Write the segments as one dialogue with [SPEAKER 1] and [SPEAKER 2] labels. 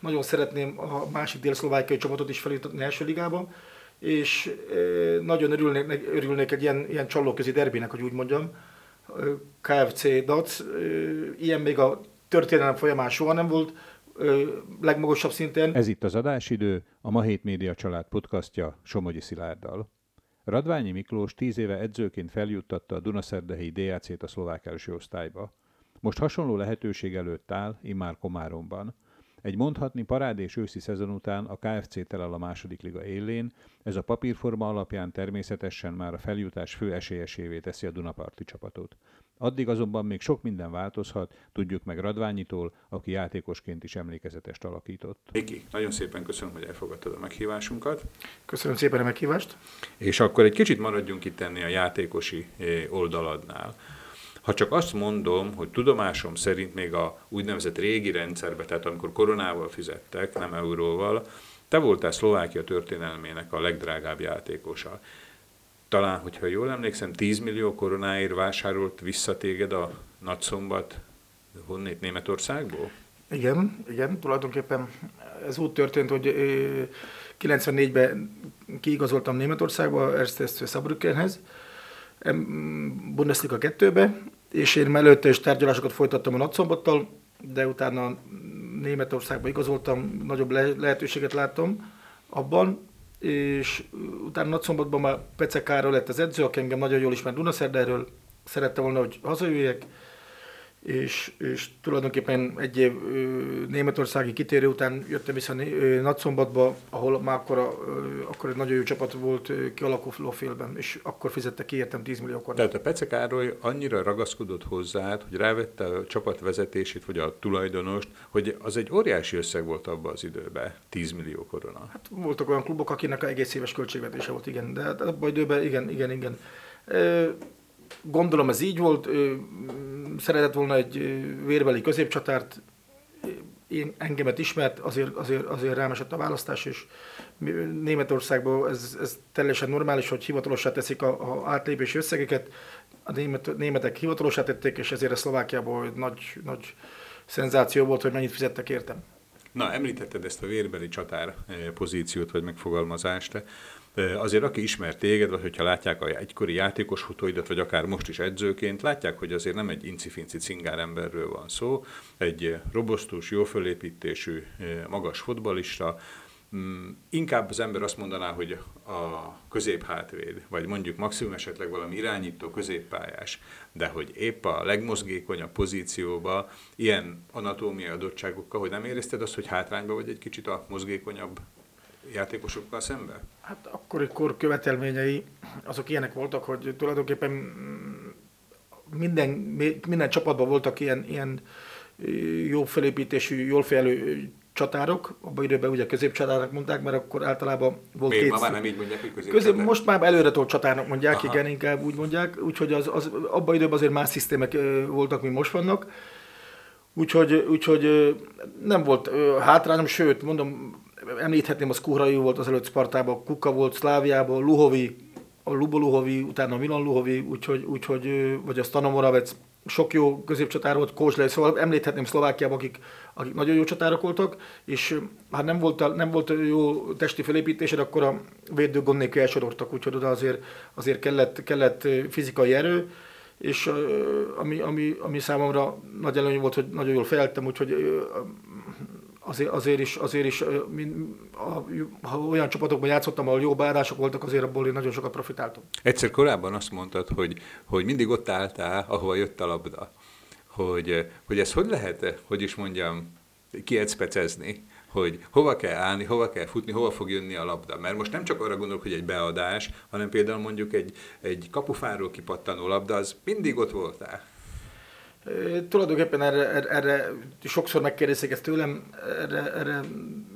[SPEAKER 1] Nagyon szeretném a másik dél-szlovákiai csapatot is feljutatni első ligába, és nagyon örülnék, örülnék egy ilyen, ilyen csalóközi derbinek, hogy úgy mondjam, KFC DAC, ilyen még a történelem folyamán soha nem volt, legmagasabb szinten.
[SPEAKER 2] Ez itt az adásidő, a Ma Hét Média család podcastja Somogyi Szilárddal. Radványi Miklós tíz éve edzőként feljuttatta a Dunaszerdehelyi DAC-t a szlovák első osztályba. Most hasonló lehetőség előtt áll, immár Komáromban – egy mondhatni parádés őszi szezon után a KFC telel a második liga élén, ez a papírforma alapján természetesen már a feljutás fő esélyesévé teszi a Dunaparti csapatot. Addig azonban még sok minden változhat, tudjuk meg Radványitól, aki játékosként is emlékezetest alakított.
[SPEAKER 3] Miki, nagyon szépen köszönöm, hogy elfogadtad a meghívásunkat.
[SPEAKER 1] Köszönöm szépen a meghívást.
[SPEAKER 3] És akkor egy kicsit maradjunk itt ennél a játékosi eh, oldaladnál. Ha csak azt mondom, hogy tudomásom szerint még a úgynevezett régi rendszerbe, tehát amikor koronával fizettek, nem euróval, te voltál Szlovákia történelmének a legdrágább játékosa. Talán, hogyha jól emlékszem, 10 millió koronáért vásárolt vissza téged a nagyszombat honnét Németországból?
[SPEAKER 1] Igen, igen, tulajdonképpen ez úgy történt, hogy 94-ben kiigazoltam Németországba, Erste Saarbrückenhez, Bundesliga 2-be, és én előtte is tárgyalásokat folytattam a Nagyszombattal, de utána Németországba igazoltam, nagyobb lehetőséget láttam abban, és utána Nagyszombatban már Pece Károly lett az edző, aki engem nagyon jól ismer Dunaszerdáról, szerette volna, hogy hazajöjjek, és, és tulajdonképpen egy év németországi kitérő után jöttem vissza Nagyszombatba, ahol már akkor, akkor egy nagyon jó csapat volt kialakuló félben, és akkor fizette ki értem 10 millió korát.
[SPEAKER 3] Tehát a Pece Károly annyira ragaszkodott hozzád, hogy rávette a csapat vezetését, vagy a tulajdonost, hogy az egy óriási összeg volt abban az időben, 10 millió korona.
[SPEAKER 1] Hát voltak olyan klubok, akinek egész éves költségvetése volt, igen, de abban az időben igen, igen, igen. Gondolom ez így volt, szeretett volna egy vérbeli középcsatárt, én, engemet ismert, azért, azért, azért rám esett a választás, és Németországban ez, ez teljesen normális, hogy hivatalossá teszik a, a átlépési összegeket. A német, németek hivatalossá tették, és ezért a Szlovákiában nagy, nagy szenzáció volt, hogy mennyit fizettek értem.
[SPEAKER 3] Na, említetted ezt a vérbeli csatár pozíciót, vagy megfogalmazást. Azért aki ismer téged, vagy hogyha látják a egykori játékos futóidat, vagy akár most is edzőként, látják, hogy azért nem egy incifinci cingár emberről van szó, egy robosztus, jó fölépítésű, magas fotbalista, mm, Inkább az ember azt mondaná, hogy a középhátvéd, vagy mondjuk maximum esetleg valami irányító középpályás, de hogy épp a legmozgékonyabb pozícióba ilyen anatómiai adottságokkal, hogy nem érezted azt, hogy hátrányba vagy egy kicsit a mozgékonyabb játékosokkal szemben?
[SPEAKER 1] Hát akkori kor követelményei azok ilyenek voltak, hogy tulajdonképpen minden, minden csapatban voltak ilyen, ilyen jó felépítésű, jól fejlő csatárok, abban időben ugye középcsatárok mondták, mert akkor általában volt
[SPEAKER 3] Miért?
[SPEAKER 1] két...
[SPEAKER 3] Ma már nem így mondják, hogy
[SPEAKER 1] közép, Most már előre tolt csatárnak mondják, Aha. igen, inkább úgy mondják, úgyhogy az, az, abban időben azért más szisztémek voltak, mint most vannak. Úgyhogy, úgyhogy nem volt hátrányom, sőt, mondom, említhetném, az Kuhrai volt az előtt Spartában, Kuka volt Szláviában, Luhovi, a Lubo Luhovi, utána Milan Luhovi, úgyhogy, úgyhogy vagy a Stanomoravec, sok jó középcsatár volt, Kózslej, szóval említhetném Szlovákiában, akik, akik nagyon jó csatárok voltak, és ha nem volt, nem volt jó testi felépítésed, akkor a védő gond nélkül elsoroltak, úgyhogy oda azért, azért kellett, kellett fizikai erő, és ami, ami, ami számomra nagy előny volt, hogy nagyon jól feltem, úgyhogy azért, azért is, azért is ha, ha olyan csapatokban játszottam, ahol jó beállások voltak, azért abból én nagyon sokat profitáltam.
[SPEAKER 3] Egyszer korábban azt mondtad, hogy, hogy mindig ott álltál, ahova jött a labda. Hogy, hogy ez hogy lehet, hogy is mondjam, kiecpecezni, hogy hova kell állni, hova kell futni, hova fog jönni a labda. Mert most nem csak arra gondolok, hogy egy beadás, hanem például mondjuk egy, egy kapufáról kipattanó labda, az mindig ott voltál.
[SPEAKER 1] Tulajdonképpen erre, erre, erre sokszor megkérdezik ezt tőlem, erre, erre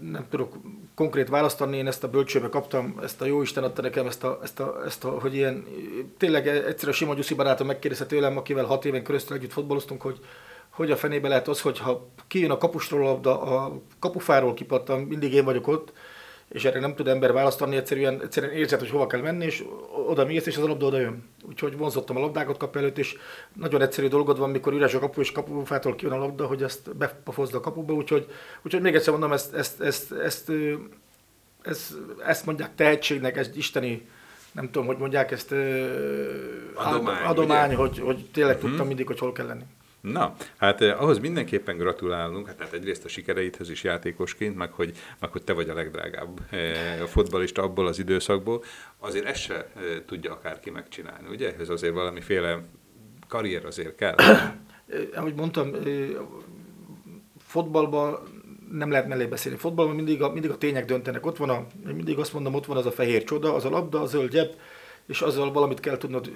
[SPEAKER 1] nem tudok konkrét választ adni, én ezt a bölcsőbe kaptam, ezt a jó Isten adta nekem, ezt a, ezt a, ezt a hogy ilyen, tényleg egyszer a Gyuszi barátom megkérdezte tőlem, akivel hat éven keresztül együtt fotbaloztunk, hogy hogy a fenébe lehet az, hogy ha kijön a kapustról a, a kapufáról kipattam, mindig én vagyok ott, és erre nem tud ember választani, egyszerűen, egyszerűen érzed, hogy hova kell menni, és oda mész, és az a labda oda jön. Úgyhogy vonzottam a labdákat kap előtt, és nagyon egyszerű dolgod van, mikor üres a kapu, és kapufától kijön a labda, hogy ezt bepafozd a kapuba, úgyhogy, úgyhogy még egyszer mondom, ezt, ezt, ezt, ezt, ezt, ezt mondják tehetségnek, ez isteni, nem tudom, hogy mondják ezt,
[SPEAKER 3] adomány,
[SPEAKER 1] adomány hogy, hogy tényleg uh-huh. tudtam mindig, hogy hol kell lenni.
[SPEAKER 3] Na, hát eh, ahhoz mindenképpen gratulálunk, hát, hát egyrészt a sikereidhez is játékosként, meg hogy, meg hogy te vagy a legdrágább eh, a fotbalista abból az időszakból, azért ezt se eh, tudja akárki megcsinálni, ugye? Ez azért valamiféle karrier azért kell.
[SPEAKER 1] Ahogy mondtam, fotbalban nem lehet mellé beszélni. Fotbalban mindig a, mindig a tények döntenek. Ott van a, mindig azt mondom, ott van az a fehér csoda, az a labda, a zöld gyep, és azzal valamit kell tudnod,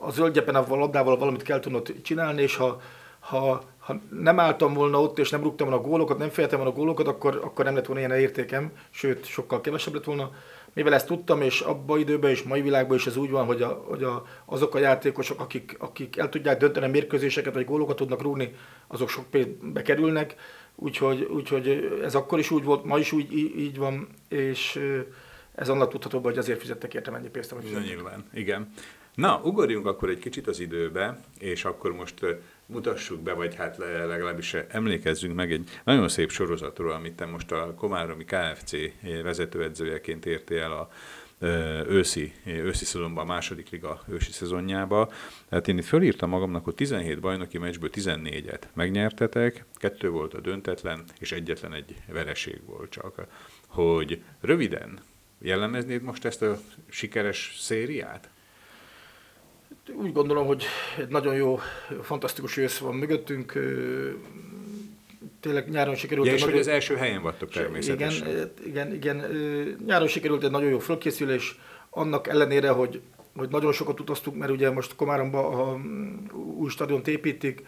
[SPEAKER 1] a zöld gyepen a labdával valamit kell tudnod csinálni, és ha, ha, ha nem álltam volna ott, és nem rúgtam volna a gólokat, nem fejeltem volna a gólokat, akkor, akkor nem lett volna ilyen értékem, sőt, sokkal kevesebb lett volna. Mivel ezt tudtam, és abban időben és mai világban is ez úgy van, hogy, a, hogy a, azok a játékosok, akik, akik el tudják dönteni a mérkőzéseket, vagy gólokat tudnak rúgni, azok sok pénzbe kerülnek Úgyhogy, úgyhogy ez akkor is úgy volt, ma is úgy így van, és ez annak tudható, hogy azért fizettek érte mennyi pénzt,
[SPEAKER 3] amit Na nyilván, igen. Na, ugorjunk akkor egy kicsit az időbe, és akkor most mutassuk be, vagy hát legalábbis emlékezzünk meg egy nagyon szép sorozatról, amit te most a Komáromi KFC vezetőedzőjeként értél el a őszi, őszi szezonban, a második liga ősi szezonjába. Tehát én itt fölírtam magamnak, hogy 17 bajnoki meccsből 14-et megnyertetek, kettő volt a döntetlen, és egyetlen egy vereség volt csak. Hogy röviden jellemeznéd most ezt a sikeres szériát?
[SPEAKER 1] Úgy gondolom, hogy egy nagyon jó, fantasztikus ősz van mögöttünk tényleg nyáron sikerült.
[SPEAKER 3] Ja, és hogy az első helyen vagytok természetesen.
[SPEAKER 1] Igen, igen, igen, nyáron sikerült egy nagyon jó fölkészülés, annak ellenére, hogy, hogy nagyon sokat utaztunk, mert ugye most Komáromba a új stadiont építik,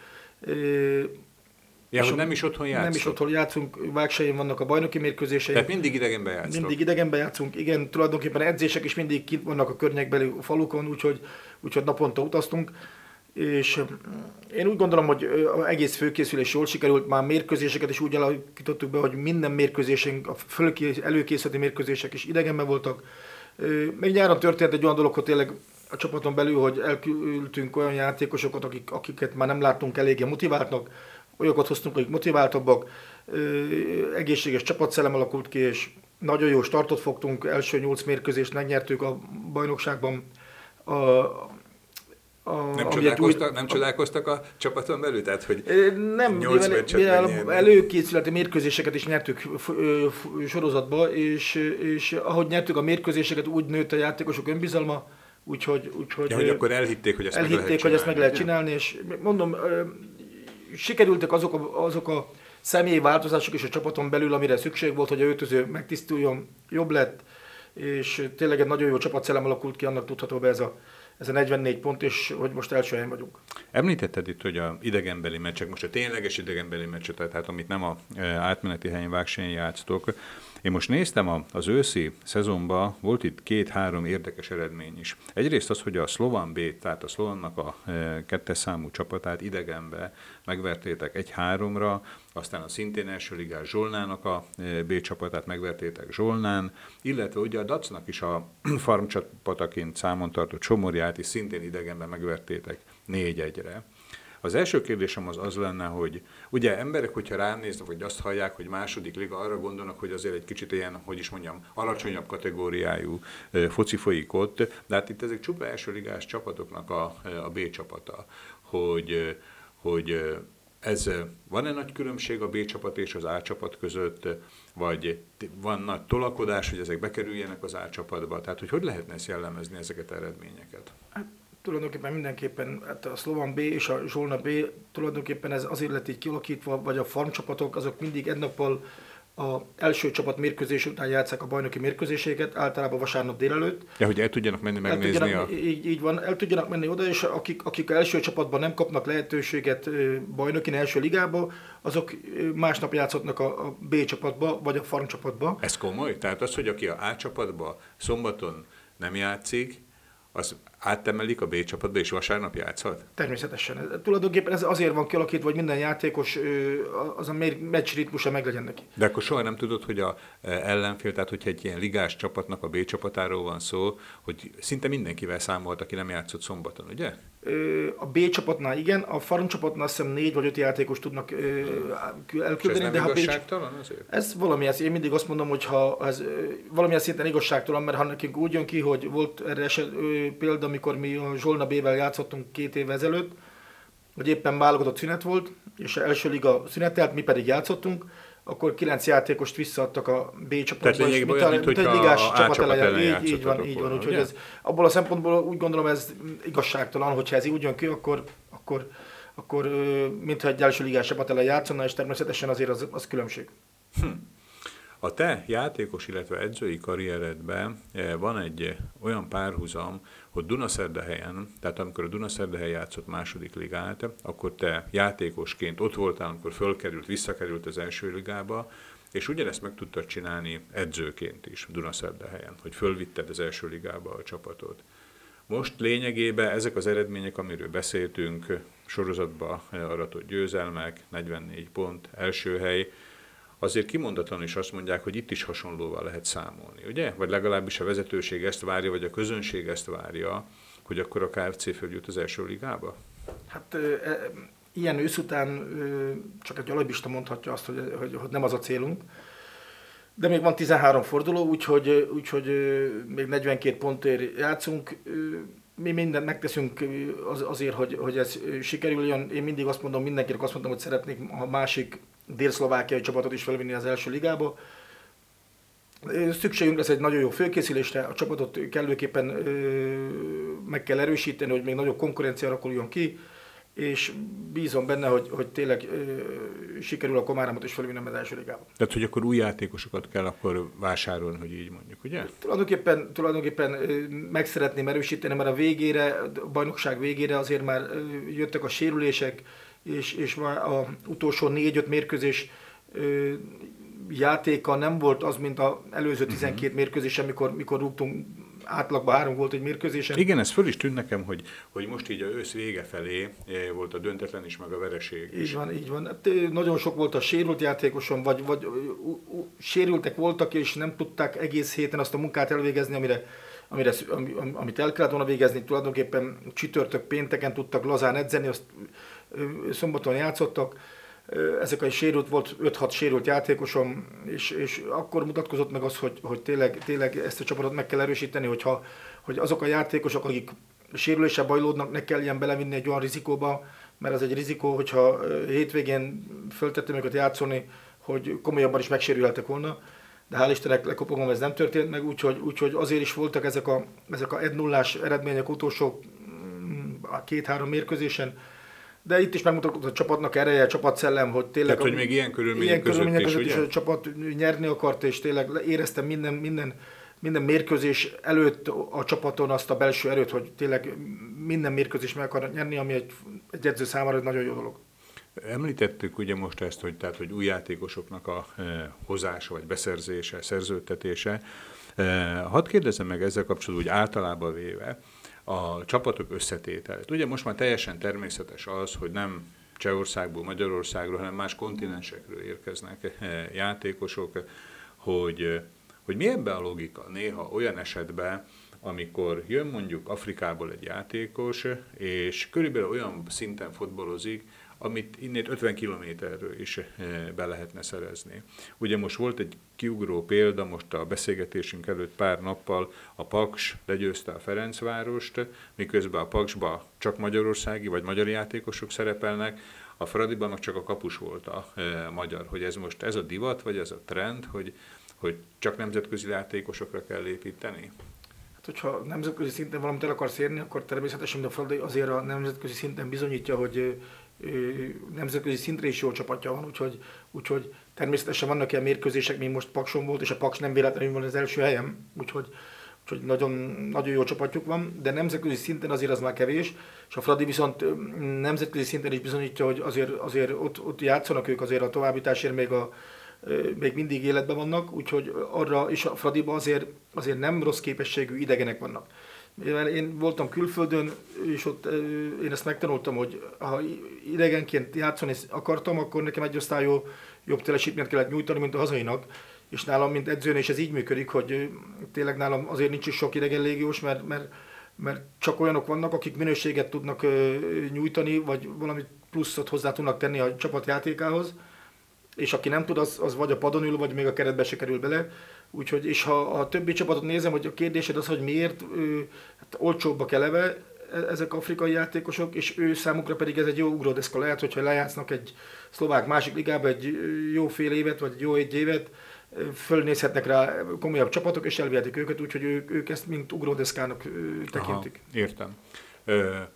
[SPEAKER 3] Ja, hogy nem is otthon játszunk.
[SPEAKER 1] Nem is otthon játszunk, Vágsején vannak a bajnoki mérkőzései.
[SPEAKER 3] Tehát mindig idegenben játszunk.
[SPEAKER 1] Mindig idegenben játszunk, igen, tulajdonképpen edzések is mindig kint vannak a környékbeli falukon, úgyhogy, úgyhogy naponta utaztunk és én úgy gondolom, hogy az egész főkészülés jól sikerült, már mérkőzéseket is úgy alakítottuk be, hogy minden mérkőzésünk, a előkészítő mérkőzések is idegenben voltak. Még nyáron történt egy olyan dolog, hogy tényleg a csapaton belül, hogy elküldtünk olyan játékosokat, akik, akiket már nem láttunk eléggé motiváltnak, olyanokat hoztunk, akik motiváltabbak, egészséges csapatszellem alakult ki, és nagyon jó startot fogtunk, első nyolc mérkőzést megnyertük a bajnokságban. A,
[SPEAKER 3] a, nem, csodálkoztak, új, nem csodálkoztak a csapaton belül? Tehát, hogy
[SPEAKER 1] nem, mivel előkészületi mérkőzéseket is nyertük sorozatba, és, és ahogy nyertük a mérkőzéseket, úgy nőtt a játékosok önbizalma, úgyhogy... úgyhogy
[SPEAKER 3] ja, hogy akkor elhitték, hogy ezt
[SPEAKER 1] elhitték,
[SPEAKER 3] meg lehet
[SPEAKER 1] hogy ezt meg lehet csinálni, és mondom, sikerültek azok a, azok a személyi változások is a csapaton belül, amire szükség volt, hogy a öltöző megtisztuljon, jobb lett, és tényleg egy nagyon jó csapatszellem alakult ki, annak tudható be ez a, ez a 44 pont, és hogy most első helyen vagyunk.
[SPEAKER 3] Említetted itt, hogy a idegenbeli meccsek, most a tényleges idegenbeli meccsek, tehát amit nem a e, átmeneti helyen vágsenyen játsztok. Én most néztem az őszi szezonban, volt itt két-három érdekes eredmény is. Egyrészt az, hogy a Slovan B, tehát a Slovannak a e, kettes számú csapatát idegenbe megvertétek egy-háromra, aztán a szintén első ligás Zsolnának a e, B csapatát megvertétek Zsolnán, illetve ugye a Dacnak is a farm csapataként számon tartott Csomorját is szintén idegenben megvertétek négy-egyre. Az első kérdésem az az lenne, hogy ugye emberek, hogyha ránéznek, vagy azt hallják, hogy második liga, arra gondolnak, hogy azért egy kicsit ilyen, hogy is mondjam, alacsonyabb kategóriájú foci folyik ott, de hát itt ezek csupa első ligás csapatoknak a, a B csapata, hogy, hogy ez van-e nagy különbség a B csapat és az A csapat között, vagy van nagy tolakodás, hogy ezek bekerüljenek az A csapatba? Tehát, hogy hogy lehetne ezt jellemezni, ezeket eredményeket?
[SPEAKER 1] Tulajdonképpen mindenképpen hát a Slovan B és a Zsolna B tulajdonképpen ez azért lett így kialakítva, vagy a farmcsapatok, azok mindig egy nappal a első csapat mérkőzés után játszák a bajnoki mérkőzéseket, általában vasárnap délelőtt.
[SPEAKER 3] Ja, hogy el tudjanak menni megnézni
[SPEAKER 1] tudjanak, a... Így, így van, el tudjanak menni oda, és akik, akik első csapatban nem kapnak lehetőséget bajnoki első ligába, azok másnap játszhatnak a, a B csapatba, vagy a farm csapatba.
[SPEAKER 3] Ez komoly? Tehát az, hogy aki a A csapatba szombaton nem játszik, az áttemelik a B csapatba, és vasárnap játszhat?
[SPEAKER 1] Természetesen. Tulajdonképpen ez azért van kialakítva, hogy minden játékos az a meccs ritmusa meglegyen neki.
[SPEAKER 3] De akkor soha nem tudod, hogy a ellenfél, tehát hogyha egy ilyen ligás csapatnak a B csapatáról van szó, hogy szinte mindenkivel számolt, aki nem játszott szombaton, ugye?
[SPEAKER 1] A B csapatnál igen, a farm csapatnál azt hiszem négy vagy öt játékos tudnak elküldeni.
[SPEAKER 3] de ha igazságtalan azért?
[SPEAKER 1] Ez valami, én mindig azt mondom, hogy ha ez valamilyen szinten igazságtalan, mert ha nekünk úgy jön ki, hogy volt erre eset, példa, amikor mi a Zsolna B-vel játszottunk két évvel ezelőtt, hogy éppen válogatott szünet volt, és első liga szünetelt, mi pedig játszottunk, akkor kilenc játékost visszaadtak a B csapatba.
[SPEAKER 3] Tehát lényegében olyan, mint, mint egy ligás a csapat, csapat
[SPEAKER 1] ellen így, így van, így van. Úgyhogy ez, abból a szempontból úgy gondolom ez igazságtalan, hogyha ez úgy jön ki, akkor, akkor, akkor mintha egy első ligás csapat ellen játszana, és természetesen azért az, az különbség. Hm.
[SPEAKER 3] A te játékos, illetve edzői karrieredben van egy olyan párhuzam, hogy Dunaszerdahelyen, tehát amikor a Dunaszerdahely játszott második ligát, akkor te játékosként ott voltál, amikor fölkerült, visszakerült az első ligába, és ugyanezt meg tudtad csinálni edzőként is Dunaszerdahelyen, hogy fölvitted az első ligába a csapatot. Most lényegében ezek az eredmények, amiről beszéltünk, sorozatba aratott győzelmek, 44 pont, első hely, azért kimondatlan is azt mondják, hogy itt is hasonlóval lehet számolni, ugye? Vagy legalábbis a vezetőség ezt várja, vagy a közönség ezt várja, hogy akkor a KFC följut az első ligába?
[SPEAKER 1] Hát e, ilyen ősz után e, csak egy alapista mondhatja azt, hogy, hogy, hogy nem az a célunk. De még van 13 forduló, úgyhogy, úgyhogy még 42 pontért játszunk. Mi mindent megteszünk az, azért, hogy, hogy ez sikerüljön. Én mindig azt mondom, mindenkinek azt mondom, hogy szeretnék a másik dél-szlovákiai csapatot is felvinni az első ligába. Szükségünk lesz egy nagyon jó fölkészülésre, a csapatot kellőképpen meg kell erősíteni, hogy még nagyobb konkurencia alakuljon ki, és bízom benne, hogy, hogy tényleg ö, sikerül a Komáramot is felvinnem az első ligába.
[SPEAKER 3] Tehát, hogy akkor új játékosokat kell akkor vásárolni, hogy így mondjuk, ugye?
[SPEAKER 1] Tulajdonképpen, tulajdonképpen meg szeretném erősíteni, mert a végére, a bajnokság végére azért már jöttek a sérülések, és, és már a utolsó négy-öt mérkőzés ö, játéka nem volt az, mint az előző 12 uh-huh. mérkőzés, amikor mikor rúgtunk átlagban három volt egy mérkőzésen.
[SPEAKER 3] Igen, ez föl is tűnt nekem, hogy, hogy most így a ősz vége felé eh, volt a döntetlen is, meg a vereség
[SPEAKER 1] is. Így van, így van. Hát, nagyon sok volt a sérült játékoson, vagy, vagy sérültek voltak, és nem tudták egész héten azt a munkát elvégezni, amire amire, amit el kellett volna végezni, tulajdonképpen csütörtök, pénteken tudtak lazán edzeni, azt szombaton játszottak, ezek a sérült, volt 5-6 sérült játékosom, és, és akkor mutatkozott meg az, hogy, hogy tényleg, tényleg ezt a csapatot meg kell erősíteni, hogyha, hogy azok a játékosok, akik sérüléssel bajlódnak, ne kelljen belevinni egy olyan rizikóba, mert az egy rizikó, hogyha hétvégén föltettem őket játszani, hogy komolyabban is megsérültek volna, de hál' Istennek lekopogom, ez nem történt meg, úgyhogy, úgyhogy azért is voltak ezek a, ezek a 1 0 eredmények utolsó mm, két-három mérkőzésen, de itt is megmutatott a csapatnak ereje, a csapatszellem, hogy tényleg...
[SPEAKER 3] Tehát, hogy még ilyen körülmények, ilyen között,
[SPEAKER 1] körülmények
[SPEAKER 3] között
[SPEAKER 1] is, is a csapat nyerni akart, és tényleg éreztem minden, minden, minden mérkőzés előtt a csapaton azt a belső erőt, hogy tényleg minden mérkőzés meg akar nyerni, ami egy, egy edző számára egy nagyon jó dolog.
[SPEAKER 3] Említettük ugye most ezt, hogy, tehát, hogy új játékosoknak a e, hozása, vagy beszerzése, szerződtetése. E, hadd kérdezem meg ezzel kapcsolatban, úgy általában véve, a csapatok összetételét. Ugye most már teljesen természetes az, hogy nem Csehországból, Magyarországról, hanem más kontinensekről érkeznek eh, játékosok, hogy, eh, hogy mi ebbe a logika néha olyan esetben, amikor jön mondjuk Afrikából egy játékos, és körülbelül olyan szinten fotbalozik, amit innét 50 kilométerről is eh, be lehetne szerezni. Ugye most volt egy kiugró példa, most a beszélgetésünk előtt pár nappal a Paks legyőzte a Ferencvárost, miközben a Paksba csak magyarországi vagy magyar játékosok szerepelnek, a Fradiban meg csak a kapus volt a e, magyar, hogy ez most ez a divat, vagy ez a trend, hogy, hogy csak nemzetközi játékosokra kell építeni?
[SPEAKER 1] Hát, hogyha nemzetközi szinten valamit el akarsz érni, akkor természetesen a Fradi azért a nemzetközi szinten bizonyítja, hogy nemzetközi szintre is jó csapatja van, úgyhogy, úgyhogy természetesen vannak ilyen mérkőzések, mint most Pakson volt, és a Paks nem véletlenül van az első helyem, úgyhogy, úgyhogy nagyon, nagyon jó csapatjuk van, de nemzetközi szinten azért az már kevés, és a Fradi viszont nemzetközi szinten is bizonyítja, hogy azért, azért ott, ott játszanak ők azért a továbbításért még, a, még mindig életben vannak, úgyhogy arra is a Fradiba azért, azért nem rossz képességű idegenek vannak Mivel én voltam külföldön, és ott én ezt megtanultam, hogy ha idegenként játszani akartam, akkor nekem egy osztályú jobb teljesítményt kellett nyújtani, mint a hazainak. És nálam, mint edzőn, és ez így működik, hogy tényleg nálam azért nincs is sok idegen légiós, mert, mert, mert csak olyanok vannak, akik minőséget tudnak nyújtani, vagy valami pluszot hozzá tudnak tenni a csapat játékához és aki nem tud, az, az vagy a padon ül, vagy még a keretbe se kerül bele. Úgyhogy, és ha a többi csapatot nézem, hogy a kérdésed az, hogy miért ő, hát olcsóbbak eleve e, ezek afrikai játékosok, és ő számukra pedig ez egy jó ugródeszka lehet, hogyha lejátsznak egy szlovák másik ligába egy jó fél évet, vagy jó egy évet, fölnézhetnek rá komolyabb csapatok, és elvihetik őket, úgyhogy ők, ők ezt mint ugródeszkának tekintik.
[SPEAKER 3] Aha, értem.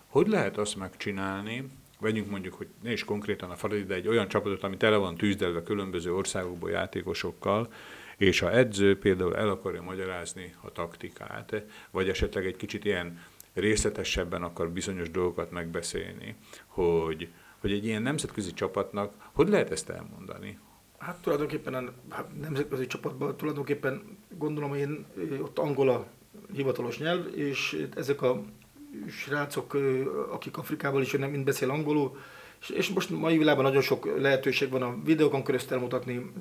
[SPEAKER 3] Hogy lehet azt megcsinálni, vegyünk mondjuk, hogy ne is konkrétan a Faradi, de egy olyan csapatot, ami tele van tűzdelve különböző országokból játékosokkal, és a edző például el akarja magyarázni a taktikát, vagy esetleg egy kicsit ilyen részletesebben akar bizonyos dolgokat megbeszélni, hogy, hogy egy ilyen nemzetközi csapatnak hogy lehet ezt elmondani?
[SPEAKER 1] Hát tulajdonképpen a hát nemzetközi csapatban tulajdonképpen gondolom, én ott angola hivatalos nyelv, és ezek a srácok, akik Afrikából is jönnek, mind beszél angolul, és most mai világban nagyon sok lehetőség van a videókon keresztül mutatni,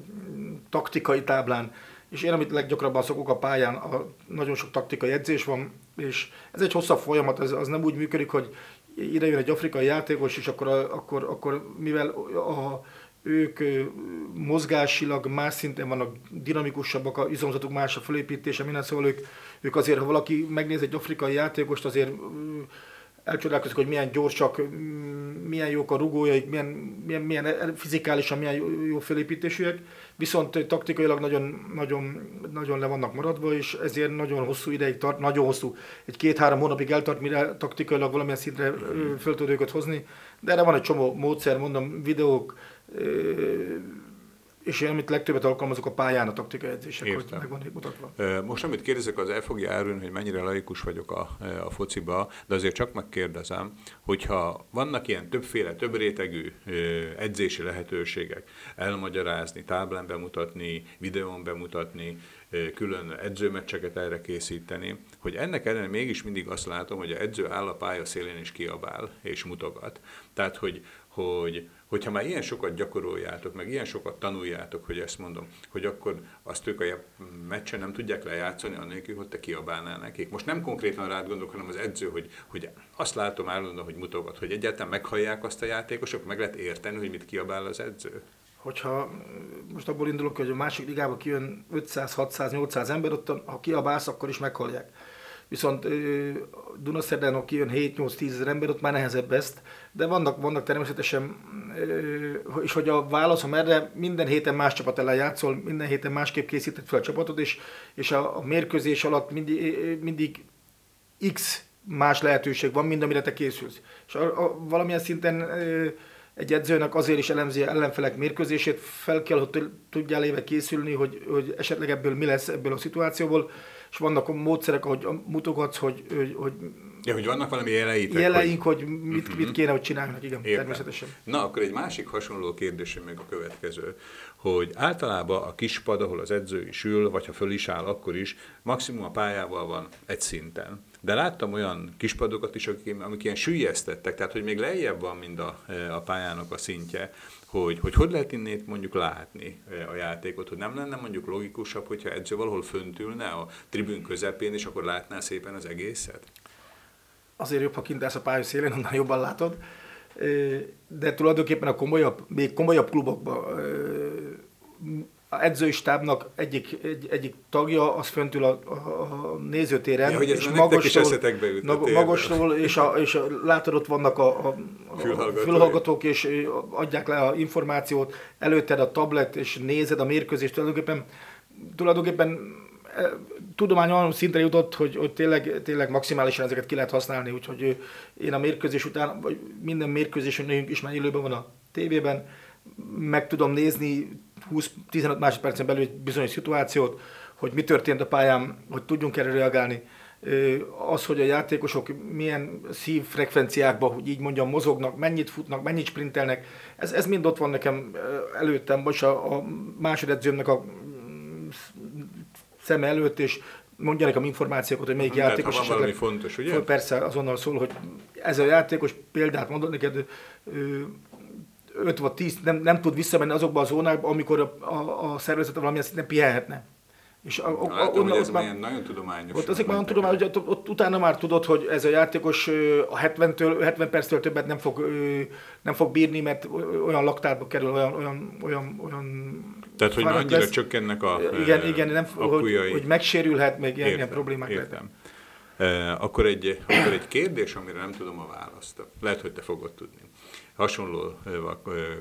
[SPEAKER 1] taktikai táblán, és én, amit leggyakrabban szokok a pályán, a, nagyon sok taktikai edzés van, és ez egy hosszabb folyamat, ez, az nem úgy működik, hogy ide jön egy afrikai játékos, és akkor, akkor, akkor mivel a, ők mozgásilag más szinten vannak, dinamikusabbak, a izomzatuk más a felépítése, minden szóval ők, ők azért, ha valaki megnéz egy afrikai játékost, azért elcsodálkozik, hogy milyen gyorsak, milyen jók a rugójaik, milyen, milyen, milyen fizikálisan milyen jó felépítésűek, viszont taktikailag nagyon, nagyon, nagyon le vannak maradva, és ezért nagyon hosszú ideig tart, nagyon hosszú, egy két-három hónapig eltart, mire taktikailag valamilyen szintre föl tud őket hozni, de erre van egy csomó módszer, mondom, videók, és én, amit legtöbbet alkalmazok a pályán a taktikai edzések, hogy meg van mutatva.
[SPEAKER 3] Most, amit kérdezek, az el fogja árulni, hogy mennyire laikus vagyok a, a fociba, de azért csak megkérdezem, hogyha vannak ilyen többféle, több rétegű edzési lehetőségek, elmagyarázni, táblán bemutatni, videón bemutatni, külön edzőmeccseket erre készíteni, hogy ennek ellenére mégis mindig azt látom, hogy a edző áll a pálya szélén és kiabál és mutogat. Tehát, hogy, hogy hogyha már ilyen sokat gyakoroljátok, meg ilyen sokat tanuljátok, hogy ezt mondom, hogy akkor azt ők a meccsen nem tudják lejátszani, annélkül, hogy te kiabálnál nekik. Most nem konkrétan rád gondolok, hanem az edző, hogy, hogy azt látom állandóan, hogy mutogat, hogy egyáltalán meghallják azt a játékosok, meg lehet érteni, hogy mit kiabál az edző
[SPEAKER 1] hogyha most abból indulok, hogy a másik ligába kijön 500, 600, 800 ember, ott ha kiabálsz, akkor is meghallják. Viszont Dunaszerden, ha kijön 7-8-10 ezer ember, ott már nehezebb ezt, de vannak, vannak természetesen, és hogy a válaszom erre, minden héten más csapat ellen játszol, minden héten másképp készített fel a csapatot, és, és a, a mérkőzés alatt mindig, mindig X más lehetőség van, mint amire te készülsz. És a, a, valamilyen szinten egy edzőnek azért is elemzi ellenfelek mérkőzését, fel kell, hogy tudjál éve készülni, hogy, hogy esetleg ebből mi lesz ebből a szituációból, és vannak módszerek, ahogy mutogatsz, hogy, hogy, hogy
[SPEAKER 3] Ja, hogy vannak valami jeleitek.
[SPEAKER 1] Jeleink, hogy, hogy mit, uh-huh. mit kéne, hogy csinálnak, igen, Értem. természetesen.
[SPEAKER 3] Na, akkor egy másik hasonló kérdésem még a következő, hogy általában a kispad, ahol az edző is ül, vagy ha föl is áll, akkor is maximum a pályával van egy szinten. De láttam olyan kispadokat is, akik, amik ilyen sűjesztettek, tehát hogy még lejjebb van, mint a, a pályának a szintje, hogy, hogy hogy lehet innét mondjuk látni a játékot, hogy nem lenne mondjuk logikusabb, hogyha edző valahol fönt ülne a tribün közepén, és akkor látná szépen az egészet?
[SPEAKER 1] Azért jobb, ha kint a pálya szélén, onnan jobban látod. De tulajdonképpen a komolyabb, még komolyabb klubokban a edzői stábnak egyik, egy, egyik tagja, az föntül a, a, nézőtéren,
[SPEAKER 3] ja, hogy és magasról,
[SPEAKER 1] magasról és, a, és a, látod, ott vannak a, a, a fülhallgatók, és adják le a információt, előtted a tablet, és nézed a mérkőzést, tulajdonképpen, tulajdonképpen e, tudomány olyan szintre jutott, hogy, hogy tényleg, tényleg maximálisan ezeket ki lehet használni, úgyhogy én a mérkőzés után, vagy minden mérkőzésünk is már élőben van a tévében, meg tudom nézni 20-15 másodpercen belül egy bizonyos szituációt, hogy mi történt a pályán, hogy tudjunk erre reagálni. Az, hogy a játékosok milyen szívfrekvenciákban, hogy így mondjam, mozognak, mennyit futnak, mennyit sprintelnek, ez, ez mind ott van nekem előttem, vagy a, a másodedzőmnek a szeme előtt, és mondja nekem információkat, hogy melyik
[SPEAKER 3] Lehet,
[SPEAKER 1] játékos
[SPEAKER 3] van valami fontos, ugye?
[SPEAKER 1] Persze azonnal szól, hogy ez a játékos példát mondott neked, 5 vagy 10 nem, nem tud visszamenni azokba a zónákba, amikor a, a, a szervezete valamilyen szinten pihenhetne.
[SPEAKER 3] És a, a, Látom, onnan, ez már, nagyon tudományos.
[SPEAKER 1] Ott azért nagyon tudományos, hogy ott, ott, utána már tudod, hogy ez a játékos a 70-től, 70 perctől többet nem fog, nem fog bírni, mert olyan laktárba kerül, olyan, olyan, olyan, olyan
[SPEAKER 3] tehát, hogy annyira lesz. csökkennek a
[SPEAKER 1] Igen, igen nem, hogy, hogy, megsérülhet, még ilyen, ilyen problémák
[SPEAKER 3] értem. lehet. Akkor egy, akkor egy kérdés, amire nem tudom a választ. Lehet, hogy te fogod tudni hasonló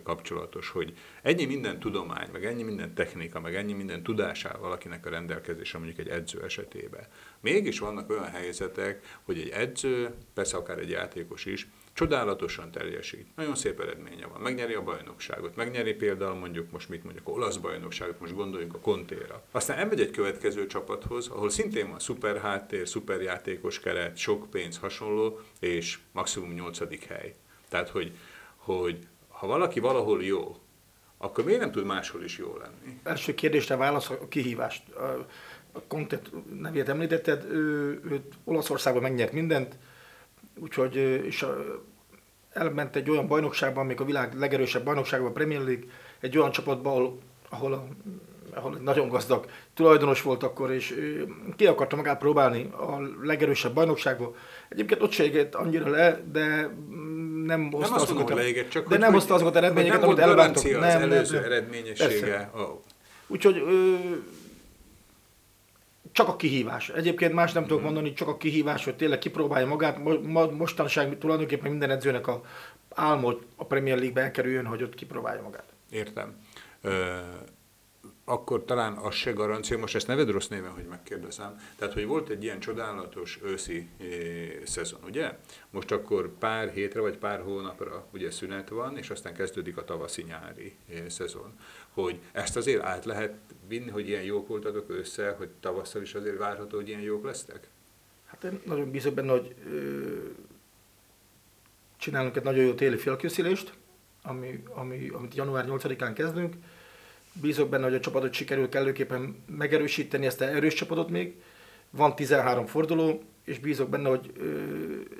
[SPEAKER 3] kapcsolatos, hogy ennyi minden tudomány, meg ennyi minden technika, meg ennyi minden tudásával valakinek a rendelkezése mondjuk egy edző esetében. Mégis vannak olyan helyzetek, hogy egy edző, persze akár egy játékos is, csodálatosan teljesít. Nagyon szép eredménye van. Megnyeri a bajnokságot. Megnyeri például mondjuk most mit mondjuk, olasz bajnokságot, most gondoljunk a Kontéra. Aztán elmegy egy következő csapathoz, ahol szintén van szuper háttér, szuper játékos keret, sok pénz hasonló, és maximum nyolcadik hely. Tehát, hogy hogy ha valaki valahol jó, akkor miért nem tud máshol is jó lenni?
[SPEAKER 1] Első kérdésre válasz a kihívást. A Content nevét említetted, ő, ő Olaszországban megnyert mindent, úgyhogy és elment egy olyan bajnokságban, amik a világ legerősebb bajnokságban, a Premier League, egy olyan csapatba, ahol, ahol a ahol egy nagyon gazdag tulajdonos volt akkor, és ki akarta magát próbálni a legerősebb bajnokságba. Egyébként ott se annyira le, de nem hozta
[SPEAKER 3] nem
[SPEAKER 1] azokat,
[SPEAKER 3] mondom, leégett, csak
[SPEAKER 1] de nem hozta azokat a eredményeket,
[SPEAKER 3] amit elvártok.
[SPEAKER 1] Nem,
[SPEAKER 3] az előző eredményessége.
[SPEAKER 1] Oh. Úgyhogy ö, csak a kihívás. Egyébként más nem tudok mhm. mondani, csak a kihívás, hogy tényleg kipróbálja magát. Mostanság tulajdonképpen minden edzőnek a álmod a Premier League-be elkerüljön, hogy ott kipróbálja magát.
[SPEAKER 3] Értem akkor talán az se garancia, most ezt neved rossz néven, hogy megkérdezem, tehát hogy volt egy ilyen csodálatos őszi eh, szezon, ugye? Most akkor pár hétre vagy pár hónapra ugye szünet van, és aztán kezdődik a tavaszi-nyári eh, szezon. Hogy ezt azért át lehet vinni, hogy ilyen jók voltatok össze, hogy tavasszal is azért várható, hogy ilyen jók lesztek?
[SPEAKER 1] Hát én nagyon bízok benne, hogy ö, csinálunk egy nagyon jó téli felkészülést, ami, ami, amit január 8-án kezdünk, Bízok benne, hogy a csapatot sikerül kellőképpen megerősíteni, ezt a erős csapatot még. Van 13 forduló, és bízok benne, hogy ö,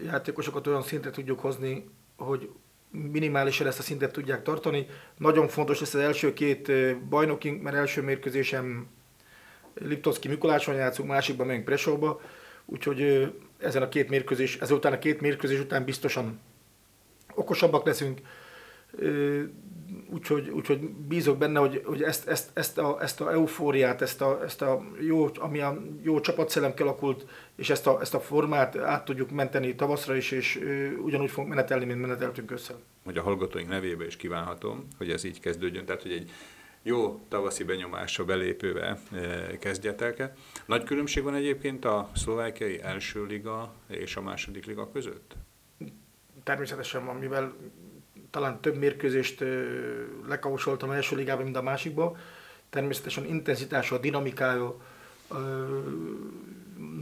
[SPEAKER 1] játékosokat olyan szintre tudjuk hozni, hogy minimálisan ezt a szintet tudják tartani. Nagyon fontos lesz az első két bajnokink, mert első mérkőzésem Liptovski Mikuláson játszunk, másikban megyünk Presóba, úgyhogy ezen a két mérkőzés, ezután a két mérkőzés után biztosan okosabbak leszünk, úgyhogy, úgyhogy bízok benne, hogy, hogy ezt, ezt, ezt, a, ezt a eufóriát, ezt a, ezt a jó, ami a jó csapatszellem kialakult, és ezt a, ezt a formát át tudjuk menteni tavaszra is, és ugyanúgy fogunk menetelni, mint meneteltünk össze.
[SPEAKER 3] Hogy a hallgatóink nevébe is kívánhatom, hogy ez így kezdődjön, tehát hogy egy jó tavaszi benyomásra belépővel kezdjetek Nagy különbség van egyébként a szlovákiai első liga és a második liga között?
[SPEAKER 1] Természetesen van, mivel talán több mérkőzést lekausoltam első ligában, mint a másikba. Természetesen intenzitása, a dinamikája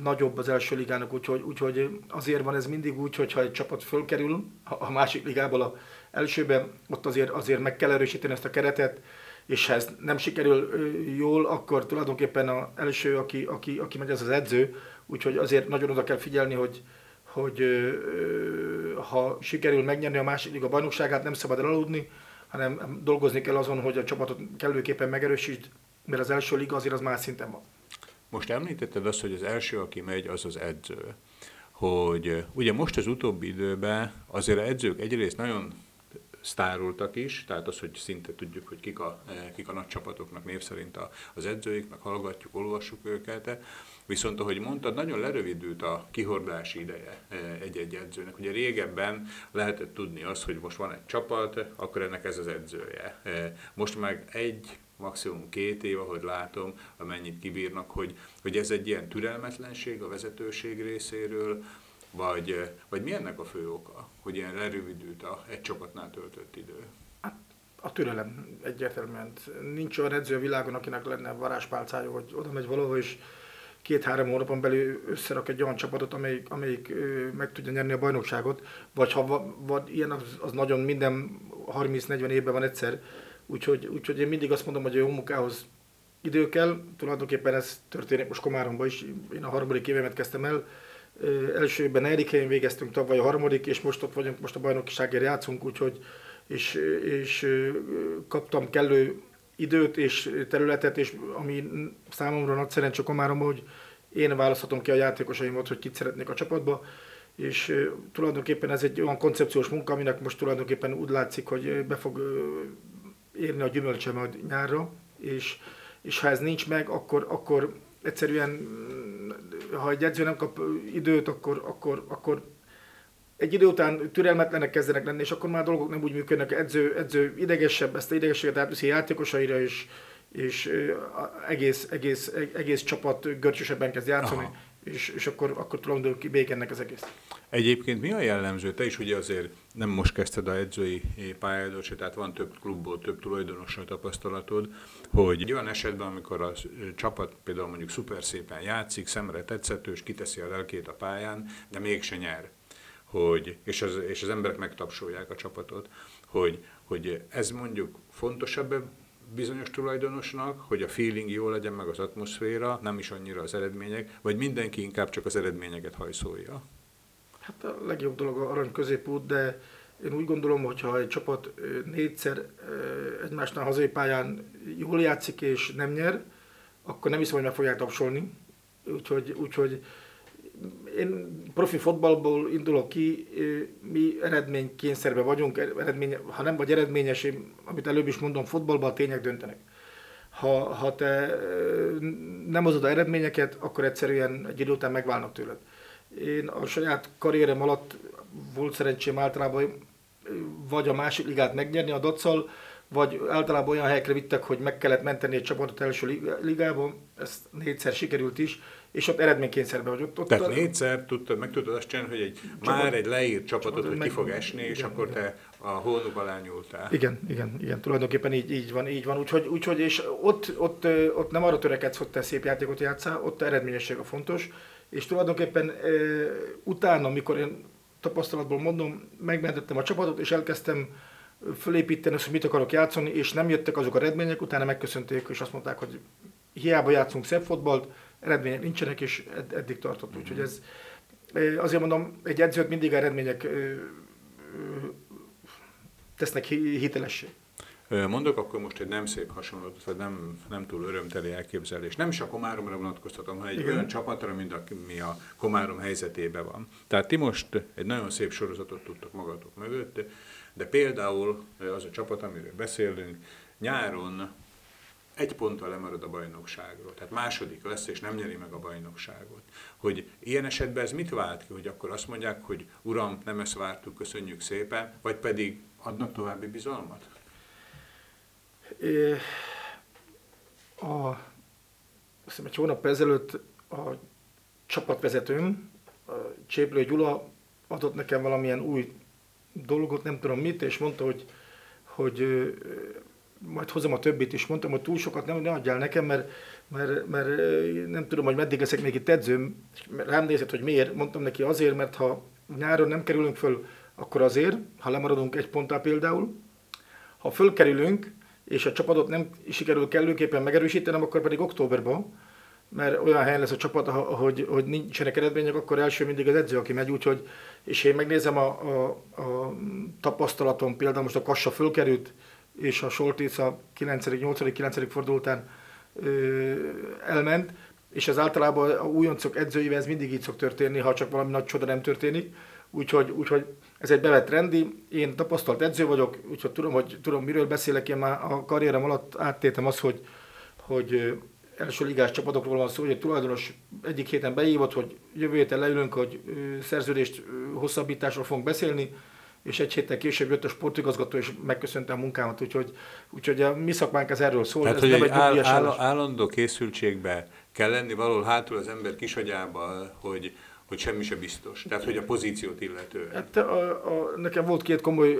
[SPEAKER 1] nagyobb az első ligának, úgyhogy, úgyhogy azért van ez mindig úgy, hogyha egy csapat fölkerül a másik ligából a elsőbe, ott azért, azért meg kell erősíteni ezt a keretet, és ha ez nem sikerül jól, akkor tulajdonképpen az első, aki, aki, aki megy, az az edző, úgyhogy azért nagyon oda kell figyelni, hogy, hogy ha sikerül megnyerni a második liga bajnokságát, nem szabad elaludni, hanem dolgozni kell azon, hogy a csapatot kellőképpen megerősít, mert az első liga azért az más szinten van.
[SPEAKER 3] Most említetted azt, hogy az első, aki megy, az az edző. Hogy ugye most az utóbbi időben azért az edzők egyrészt nagyon sztárultak is, tehát az, hogy szinte tudjuk, hogy kik a, kik a nagy csapatoknak név szerint az edzőik, meg hallgatjuk, olvassuk őket, Viszont, ahogy mondtad, nagyon lerövidült a kihordási ideje e, egy-egy edzőnek. Ugye régebben lehetett tudni azt, hogy most van egy csapat, akkor ennek ez az edzője. E, most meg egy, maximum két év, ahogy látom, amennyit kibírnak, hogy, hogy ez egy ilyen türelmetlenség a vezetőség részéről, vagy, vagy mi ennek a fő oka, hogy ilyen lerövidült a egy csapatnál töltött idő?
[SPEAKER 1] Hát, a türelem egyértelműen. Nincs olyan edző a világon, akinek lenne varázspálcája, hogy oda megy valahol, és két-három hónapon belül összerak egy olyan csapatot, amelyik, amelyik meg tudja nyerni a bajnokságot, vagy ha vagy ilyen, az, az nagyon minden 30-40 évben van egyszer, úgyhogy, úgyhogy én mindig azt mondom, hogy a jó munkához idő kell. Tulajdonképpen ez történik most Komáromban is. Én a harmadik évemet kezdtem el. Első évben negyedik helyen végeztünk, tavaly a harmadik, és most ott vagyunk, most a bajnokságért játszunk, úgyhogy és, és kaptam kellő időt és területet, és ami számomra nagy szerencsé Komárom, hogy én választhatom ki a játékosaimat, hogy kit szeretnék a csapatba, és tulajdonképpen ez egy olyan koncepciós munka, aminek most tulajdonképpen úgy látszik, hogy be fog érni a gyümölcse majd nyárra, és, és ha ez nincs meg, akkor, akkor egyszerűen, ha egy edző nem kap időt, akkor, akkor, akkor egy idő után türelmetlenek kezdenek lenni, és akkor már dolgok nem úgy működnek, edző, edző idegesebb, ezt a idegességet átviszi játékosaira, és, és egész, egész, egész csapat görcsösebben kezd játszani, és, és akkor, akkor tulajdonképpen békennek az egész.
[SPEAKER 3] Egyébként mi a jellemző? Te is ugye azért nem most kezdted a edzői pályádat, tehát van több klubból, több tulajdonosról tapasztalatod, hogy egy olyan esetben, amikor a csapat például mondjuk szuper szépen játszik, szemre tetszetős, kiteszi a lelkét a pályán, de mégse nyer hogy, és, az, és az emberek megtapsolják a csapatot, hogy, hogy ez mondjuk fontosabb bizonyos tulajdonosnak, hogy a feeling jó legyen, meg az atmoszféra, nem is annyira az eredmények, vagy mindenki inkább csak az eredményeket hajszolja?
[SPEAKER 1] Hát a legjobb dolog a arany középút, de én úgy gondolom, hogy ha egy csapat négyszer egymásnál hazai pályán jól játszik és nem nyer, akkor nem hiszem, hogy meg fogják tapsolni. Úgyhogy, úgyhogy én profi fotballból indulok ki, mi eredménykényszerben vagyunk, eredmény, ha nem vagy eredményes, én, amit előbb is mondom, fotballban a tények döntenek. Ha, ha te nem hozod a eredményeket, akkor egyszerűen egy idő után megválnak tőled. Én a saját karrierem alatt volt szerencsém általában vagy a másik ligát megnyerni a dacsal, vagy általában olyan helyekre vittek, hogy meg kellett menteni egy csapatot első ligában, ez négyszer sikerült is, és ott eredménykényszerben vagy. Ott, ott
[SPEAKER 3] Tehát a... négyszer tudtad, meg tudod azt csinálni, hogy egy, csapat, már egy leírt csapatot, csapat, hogy meg, ki fog esni, igen, és akkor igen. te a holnok alá nyúltál.
[SPEAKER 1] Igen, igen, igen, tulajdonképpen így, így van, így van. Úgyhogy, úgyhogy és ott, ott, ott nem arra törekedsz, hogy te szép játékot játszál, ott a eredményesség a fontos, és tulajdonképpen e, utána, amikor én tapasztalatból mondom, megmentettem a csapatot, és elkezdtem fölépíteni azt, hogy mit akarok játszani, és nem jöttek azok a eredmények, utána megköszönték, és azt mondták, hogy hiába játszunk szebb fotbalt, eredmények nincsenek, és ed- eddig tartott. Mm-hmm. Úgyhogy ez, azért mondom, egy edzőt mindig eredmények tesznek hitelessé.
[SPEAKER 3] Mondok akkor most egy nem szép hasonlatot, vagy nem, nem túl örömteli elképzelés. Nem is a Komáromra vonatkoztatom, hanem egy Igen. olyan csapatra, mint ami a Komárom helyzetében van. Tehát ti most egy nagyon szép sorozatot tudtok magatok mögött, de például az a csapat, amiről beszélünk, nyáron egy ponttal lemarad a bajnokságról, tehát második lesz, és nem nyeri meg a bajnokságot. Hogy ilyen esetben ez mit vált ki, hogy akkor azt mondják, hogy uram, nem ezt vártuk, köszönjük szépen, vagy pedig adnak további bizalmat?
[SPEAKER 1] É, a, azt hiszem, egy hónap ezelőtt a csapatvezetőm, a Cséplő Gyula adott nekem valamilyen új dolgot, nem tudom mit, és mondta, hogy, hogy majd hozom a többit is, mondtam, hogy túl sokat nem, ne adjál nekem, mert, mert, mert nem tudom, hogy meddig leszek még itt edzőm. Rám nézett, hogy miért. Mondtam neki azért, mert ha nyáron nem kerülünk föl, akkor azért, ha lemaradunk egy ponttal például. Ha fölkerülünk, és a csapatot nem sikerül kellőképpen megerősítenem, akkor pedig októberban, mert olyan helyen lesz a csapat, hogy, hogy nincsenek eredmények, akkor első mindig az edző, aki megy, úgyhogy, és én megnézem a, a, a tapasztalatom, például most a Kassa fölkerült, és a Soltész a 9., 8., 9. forduló után ö, elment, és ez általában a újoncok edzőivel ez mindig így szok történni, ha csak valami nagy csoda nem történik. Úgyhogy, úgyhogy ez egy bevett rendi, én tapasztalt edző vagyok, úgyhogy tudom, hogy tudom, miről beszélek, én már a karrierem alatt áttétem azt, hogy, hogy első ligás csapatokról van szó, hogy a tulajdonos egyik héten beívott, hogy jövő héten leülünk, hogy szerződést hosszabbításról fogunk beszélni, és egy héttel később jött a sportigazgató, és megköszönte a munkámat, úgyhogy, úgyhogy a mi szakmánk ez erről szól.
[SPEAKER 3] Tehát,
[SPEAKER 1] ez
[SPEAKER 3] hogy egy áll, áll, állandó készültségbe kell lenni valahol hátul az ember kisagyába, hogy, hogy semmi se biztos. Tehát, hogy a pozíciót illetően.
[SPEAKER 1] Hát a, a, nekem volt két komoly e,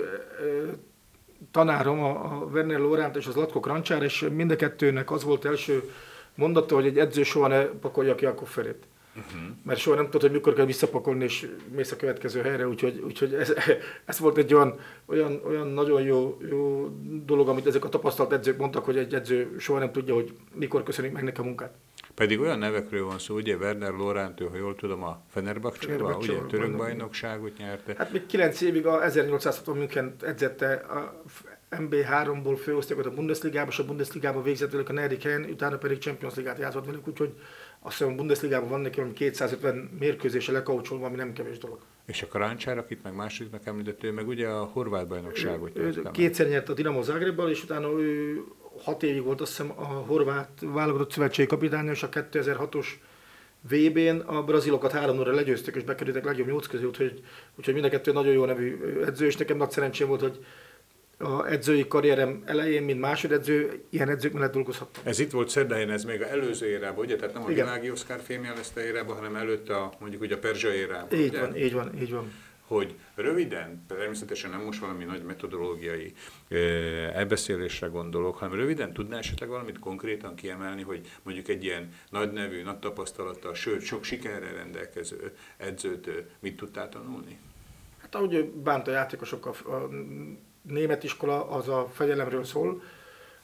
[SPEAKER 1] tanárom, a, a Werner Lóránt és az Latko Krancsár, és mind a kettőnek az volt első mondata, hogy egy edző soha ne pakolja ki a kofferét. Uh-huh. mert soha nem tudod, hogy mikor kell visszapakolni, és mész a következő helyre, úgyhogy, úgyhogy ez, ez volt egy olyan, olyan, olyan nagyon jó, jó dolog, amit ezek a tapasztalt edzők mondtak, hogy egy edző soha nem tudja, hogy mikor köszönik meg neki a munkát.
[SPEAKER 3] Pedig olyan nevekről van szó, ugye Werner Lorent, ha jól tudom, a Fenerbahce-ba, ugye török bajnokságot nyerte.
[SPEAKER 1] Hát még 9 évig a 1860 München edzette a MB3-ból főosztályokat a Bundesligába, és a Bundesligába végzett velük a negyedik helyen, utána pedig Champions Ligát játszott velük, úgyhogy azt hiszem a Bundesligában van neki 250 mérkőzése lekaucsolva, ami nem kevés dolog.
[SPEAKER 3] És a Karancsár, akit meg másodiknak említett, ő meg ugye a horvát bajnokságot
[SPEAKER 1] ő, Kétszer nyert a Dinamo Zagrebbal, és utána ő hat évig volt azt hiszem a horvát válogatott szövetségi kapitány, és a 2006-os VB-n a brazilokat 3 óra legyőztek, és bekerültek legjobb nyolc közé, úgyhogy, úgyhogy mind a kettő nagyon jó nevű edző, és nekem nagy szerencsém volt, hogy a edzői karrierem elején, mint másodedző, ilyen edzők mellett dolgozhattam.
[SPEAKER 3] Ez itt volt Szerdahelyen, ez még az előző érában, ugye? Tehát nem a világi Oscar fémje lesz a érában, hanem előtte a, mondjuk ugye a Perzsa érában.
[SPEAKER 1] Így ugye? van, így van, így van.
[SPEAKER 3] Hogy röviden, természetesen nem most valami nagy metodológiai elbeszélésre gondolok, hanem röviden tudná esetleg valamit konkrétan kiemelni, hogy mondjuk egy ilyen nagy nevű, nagy tapasztalattal, sőt, sok sikerrel rendelkező edzőt mit tudtál tanulni?
[SPEAKER 1] Hát ahogy bánt a játékosokkal, a német iskola az a fegyelemről szól,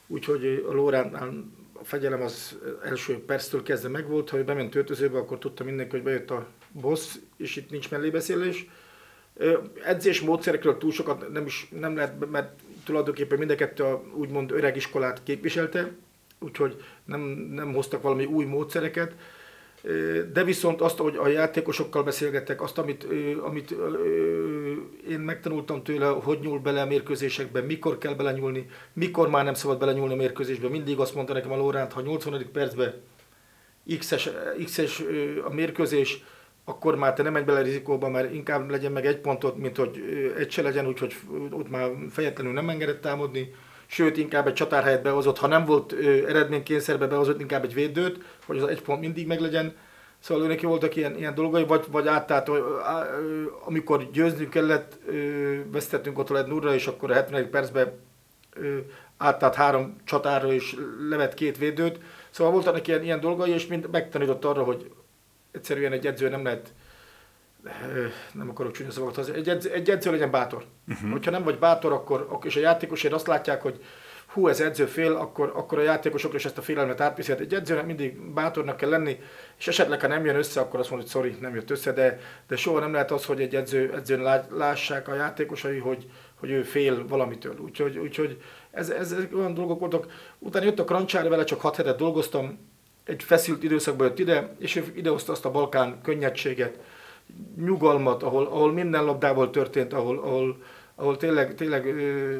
[SPEAKER 1] úgyhogy a a fegyelem az első perctől kezdve megvolt, ha ő bement öltözőbe, akkor tudta mindenki, hogy bejött a boss, és itt nincs mellébeszélés. Edzés módszerekről túl sokat nem is nem lehet, mert tulajdonképpen mind a kettő a úgymond öreg iskolát képviselte, úgyhogy nem, nem hoztak valami új módszereket. De viszont azt, hogy a játékosokkal beszélgettek, azt, amit, amit én megtanultam tőle, hogy nyúl bele a mérkőzésekbe, mikor kell belenyúlni, mikor már nem szabad belenyúlni a mérkőzésbe. Mindig azt mondta nekem a Lóránt, ha 80. percben X-es, X-es a mérkőzés, akkor már te nem menj bele rizikóba, mert inkább legyen meg egy pontot, mint hogy egy se legyen, úgyhogy ott már fejetlenül nem engedett támadni sőt inkább egy csatárhelyet behozott, ha nem volt eredménykényszerbe behozott, inkább egy védőt, hogy az egy pont mindig meglegyen. Szóval neki voltak ilyen, ilyen dolgai, vagy, vagy átállt, amikor győznünk kellett, vesztettünk ott a nurra, és akkor a 70. percben átállt három csatára, és levet két védőt. Szóval voltak ilyen, ilyen dolgai, és mind megtanított arra, hogy egyszerűen egy edző nem lehet nem akarok csúnya szavakat, az egy, edző, egy edző legyen bátor. Uh-huh. Hogyha nem vagy bátor, akkor, akkor és a játékosért azt látják, hogy hú, ez edző fél, akkor, akkor a játékosokra is ezt a félelmet átviszhet. Egy edzőnek mindig bátornak kell lenni, és esetleg, ha nem jön össze, akkor azt mondja, hogy sorry, nem jött össze, de, de soha nem lehet az, hogy egy edző, edzőn lássák a játékosai, hogy, hogy ő fél valamitől. Úgyhogy, úgyhogy ez, ez, olyan dolgok voltak. Utána jött a krancsára, vele csak 6 hetet dolgoztam, egy feszült időszakban jött ide, és ő idehozta azt a Balkán könnyedséget, nyugalmat, ahol, ahol minden labdával történt, ahol, ahol, ahol tényleg, tényleg ö,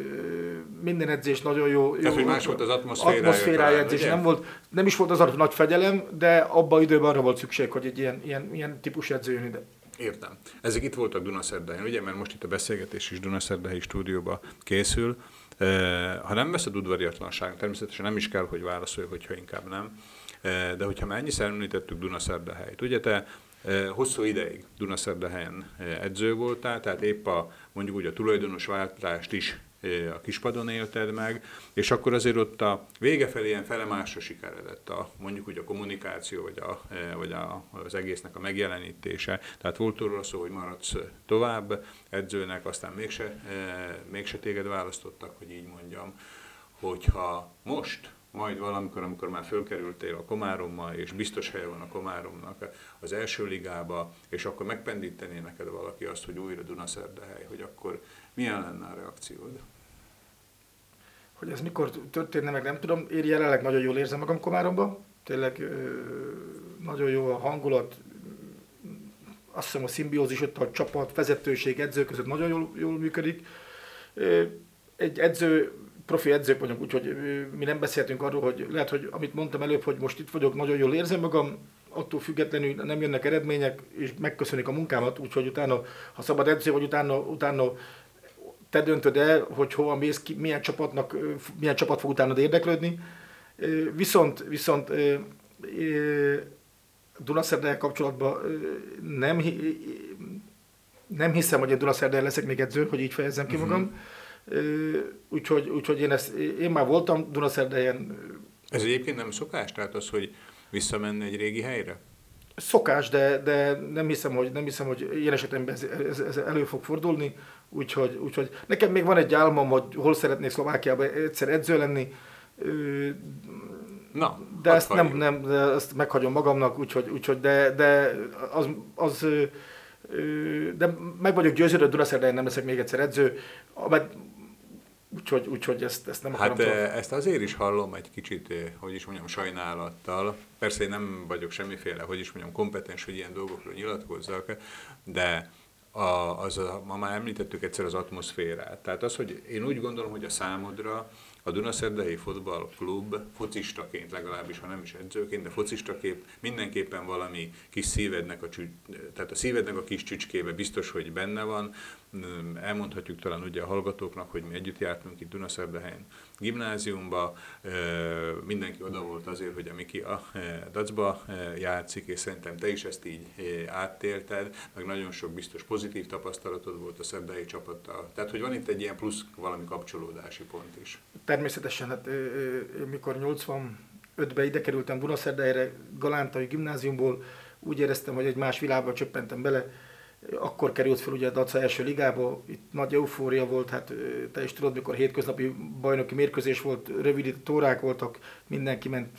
[SPEAKER 1] minden edzés nagyon jó.
[SPEAKER 3] Tehát,
[SPEAKER 1] hogy
[SPEAKER 3] más volt az atmoszférája.
[SPEAKER 1] Atmoszférája edzés, nem, volt, nem is volt az a nagy fegyelem, de abban időben arra volt szükség, hogy egy ilyen, ilyen, ilyen típus edző jön ide.
[SPEAKER 3] Értem. Ezek itt voltak Dunaszerdahelyen, ugye, mert most itt a beszélgetés is Dunaszerdahelyi stúdióba készül. Ha nem veszed udvariatlanság, természetesen nem is kell, hogy válaszolj, hogyha inkább nem. De hogyha már ennyiszer említettük Dunaszerdahelyt, ugye te Hosszú ideig Dunaszerdahelyen edző voltál, tehát épp a, mondjuk úgy a tulajdonos váltást is a kispadon élted meg, és akkor azért ott a vége felé ilyen felemásra sikeredett a, mondjuk úgy a kommunikáció, vagy, a, vagy a, az egésznek a megjelenítése. Tehát volt róla szó, hogy maradsz tovább edzőnek, aztán mégse, mégse téged választottak, hogy így mondjam, hogyha most majd valamikor, amikor már fölkerültél a Komárommal, és biztos helye van a Komáromnak az első ligába, és akkor megpendítené neked valaki azt, hogy újra Dunaszerdehely, hogy akkor milyen lenne a reakciód?
[SPEAKER 1] Hogy ez mikor történne meg, nem tudom. Én jelenleg nagyon jól érzem magam Komáromban. Tényleg nagyon jó a hangulat, azt hiszem a szimbiózis ott a csapat, vezetőség, edző között nagyon jól, jól működik. Egy edző profi edzők vagyunk, úgyhogy mi nem beszéltünk arról, hogy lehet, hogy amit mondtam előbb, hogy most itt vagyok, nagyon jól érzem magam, attól függetlenül nem jönnek eredmények, és megköszönik a munkámat, úgyhogy utána, ha szabad edző vagy, utána, utána te döntöd el, hogy hova mész ki, milyen, csapatnak, milyen csapat fog utána érdeklődni. Viszont, viszont Dunaszerdel kapcsolatban nem, nem hiszem, hogy én Dunaszerdel leszek még edző, hogy így fejezzem ki magam. Uh-huh Úgyhogy, úgyhogy én, ezt, én már voltam Dunaszerdehelyen.
[SPEAKER 3] Ez egyébként nem szokás? Tehát az, hogy visszamenni egy régi helyre?
[SPEAKER 1] Szokás, de, de nem, hiszem, hogy, nem hiszem, hogy ilyen esetemben ez, ez, ez elő fog fordulni. Úgyhogy, úgyhogy nekem még van egy álmom, hogy hol szeretnék Szlovákiában egyszer edző lenni.
[SPEAKER 3] Na,
[SPEAKER 1] de ezt nem, nem, de ezt meghagyom magamnak, úgyhogy, úgyhogy de, de az, az de meg vagyok győződve, Dunaszerdáján nem leszek még egyszer edző, úgyhogy, úgyhogy ezt, ezt nem
[SPEAKER 3] hát
[SPEAKER 1] akarom.
[SPEAKER 3] Hát ezt azért is hallom egy kicsit, hogy is mondjam, sajnálattal. Persze én nem vagyok semmiféle, hogy is mondjam, kompetens, hogy ilyen dolgokról nyilatkozzak, de a, az a, ma már említettük egyszer az atmoszférát. Tehát az, hogy én úgy gondolom, hogy a számodra a Dunaszerdei Fotball Klub focistaként legalábbis, ha nem is edzőként, de focistaként mindenképpen valami kis szívednek a, csücs, tehát a szívednek a kis csücskébe biztos, hogy benne van. Elmondhatjuk talán ugye a hallgatóknak, hogy mi együtt jártunk itt Dunaszerdahelyen gimnáziumba, mindenki oda volt azért, hogy a Miki a dacba játszik, és szerintem te is ezt így áttélted, meg nagyon sok biztos pozitív tapasztalatod volt a szerdai csapattal. Tehát, hogy van itt egy ilyen plusz valami kapcsolódási pont is.
[SPEAKER 1] Természetesen, hát mikor 85-ben ide kerültem Dunaszerdahelyre, Galántai gimnáziumból, úgy éreztem, hogy egy más világba csöppentem bele, akkor került fel ugye a Daca első ligába, itt nagy eufória volt, hát te is tudod, mikor hétköznapi bajnoki mérkőzés volt, rövid órák voltak, mindenki ment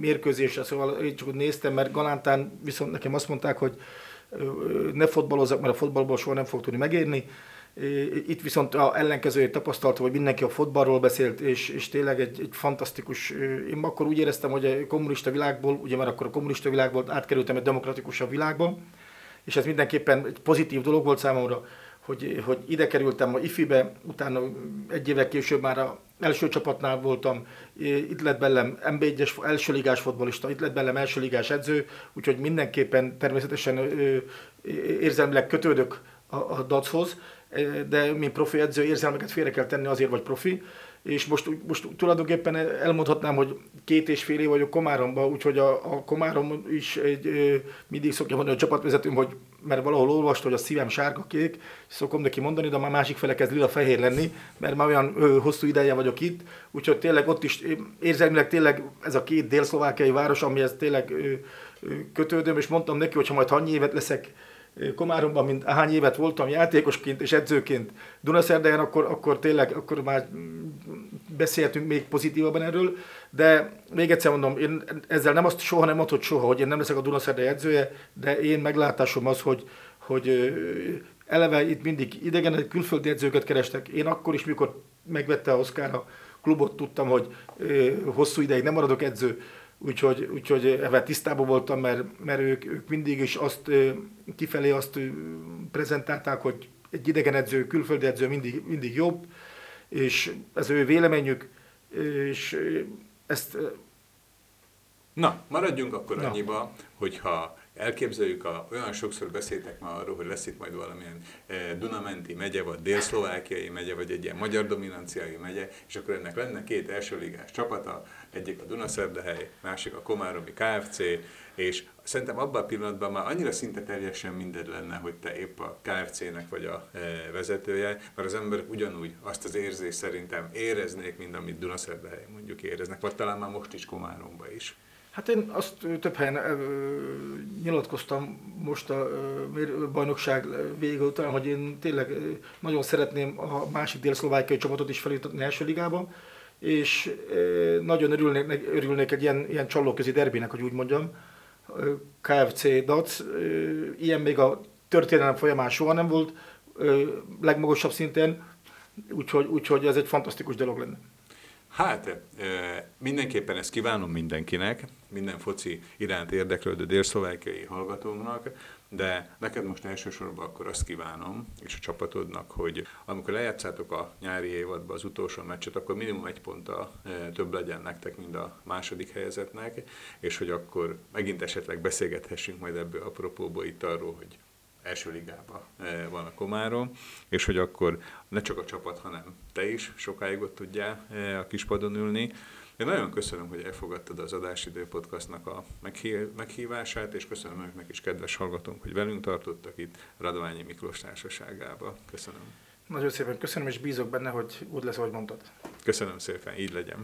[SPEAKER 1] mérkőzésre, szóval én csak úgy néztem, mert Galántán viszont nekem azt mondták, hogy ne fotbalozzak, mert a fotballból soha nem fog tudni megérni. Itt viszont a ellenkezőjét tapasztalta, hogy mindenki a fotballról beszélt, és, és tényleg egy, egy fantasztikus, én akkor úgy éreztem, hogy a kommunista világból, ugye már akkor a kommunista világból átkerültem egy demokratikusabb világba, és ez mindenképpen egy pozitív dolog volt számomra, hogy, hogy ide kerültem a IFI-be, utána egy évek később már a első csapatnál voltam, itt lett belem MB1-es első ligás fotbalista, itt lett belem első ligás edző, úgyhogy mindenképpen természetesen érzelmileg kötődök a, a DAC-hoz, de mint profi edző érzelmeket félre kell tenni, azért vagy profi, és most, most tulajdonképpen elmondhatnám, hogy két és fél év vagyok Komáromban, úgyhogy a, a Komárom is egy, mindig szokja mondani a csapatvezetőm, hogy mert valahol olvast, hogy a szívem sárga-kék, szokom neki mondani, de már másik fele kezd lila-fehér lenni, mert már olyan ö, hosszú ideje vagyok itt, úgyhogy tényleg ott is érzelmileg tényleg ez a két dél-szlovákiai város, amihez tényleg ö, ö, kötődöm, és mondtam neki, hogy ha majd annyi évet leszek Komáromban, mint hány évet voltam játékosként és edzőként Dunaszerdahelyen, akkor, akkor tényleg akkor már beszéltünk még pozitívabban erről, de még egyszer mondom, én ezzel nem azt soha nem mondott soha, hogy én nem leszek a Dunaszerdai edzője, de én meglátásom az, hogy, hogy eleve itt mindig idegen, külföldi edzőket kerestek. Én akkor is, mikor megvette a Oszkár a klubot, tudtam, hogy hosszú ideig nem maradok edző, úgyhogy, úgyhogy ebben tisztában voltam, mert, mert ők, ők mindig is azt kifelé azt prezentálták, hogy egy idegen edző, külföldi edző mindig, mindig jobb, és ez ő véleményük, és ezt...
[SPEAKER 3] Na, maradjunk akkor Na. annyiba, hogyha elképzeljük, a, olyan sokszor beszéltek már arról, hogy lesz itt majd valamilyen e, Dunamenti megye, vagy Dél-Szlovákiai megye, vagy egy ilyen magyar dominanciai megye, és akkor ennek lenne két elsőligás csapata, egyik a Dunaszerdahely, másik a Komáromi KFC, és szerintem abban a pillanatban már annyira szinte teljesen mindegy lenne, hogy te épp a KFC-nek vagy a e, vezetője, mert az emberek ugyanúgy azt az érzést szerintem éreznék, mint amit Dunaszerdahely mondjuk éreznek, vagy talán már most is Komáromba is.
[SPEAKER 1] Hát én azt több helyen ö, nyilatkoztam most a ö, bajnokság vége után, hogy én tényleg nagyon szeretném a másik dél-szlovákiai csapatot is feljutatni első ligában, és ö, nagyon örülnék, örülnék egy ilyen, ilyen csalóközi derbinek, hogy úgy mondjam, KFC DAC, ilyen még a történelem folyamán soha nem volt, legmagasabb szinten, úgyhogy, úgyhogy ez egy fantasztikus dolog lenne.
[SPEAKER 3] Hát mindenképpen ezt kívánom mindenkinek, minden foci iránt érdeklődő délszlovákiai hallgatónknak, de neked most elsősorban akkor azt kívánom, és a csapatodnak, hogy amikor lejátszátok a nyári évadba az utolsó meccset, akkor minimum egy ponttal több legyen nektek, mint a második helyezetnek, és hogy akkor megint esetleg beszélgethessünk majd ebből apropóból itt arról, hogy első ligában eh, van a Komárom, és hogy akkor ne csak a csapat, hanem te is sokáig ott tudjál eh, a kispadon ülni. Én nagyon köszönöm, hogy elfogadtad az Adásidő Podcastnak a meghívását, és köszönöm önöknek is, kedves hallgatónk, hogy velünk tartottak itt Radványi Miklós társaságába. Köszönöm.
[SPEAKER 1] Nagyon szépen köszönöm, és bízok benne, hogy úgy lesz, ahogy mondtad.
[SPEAKER 3] Köszönöm szépen, így legyen.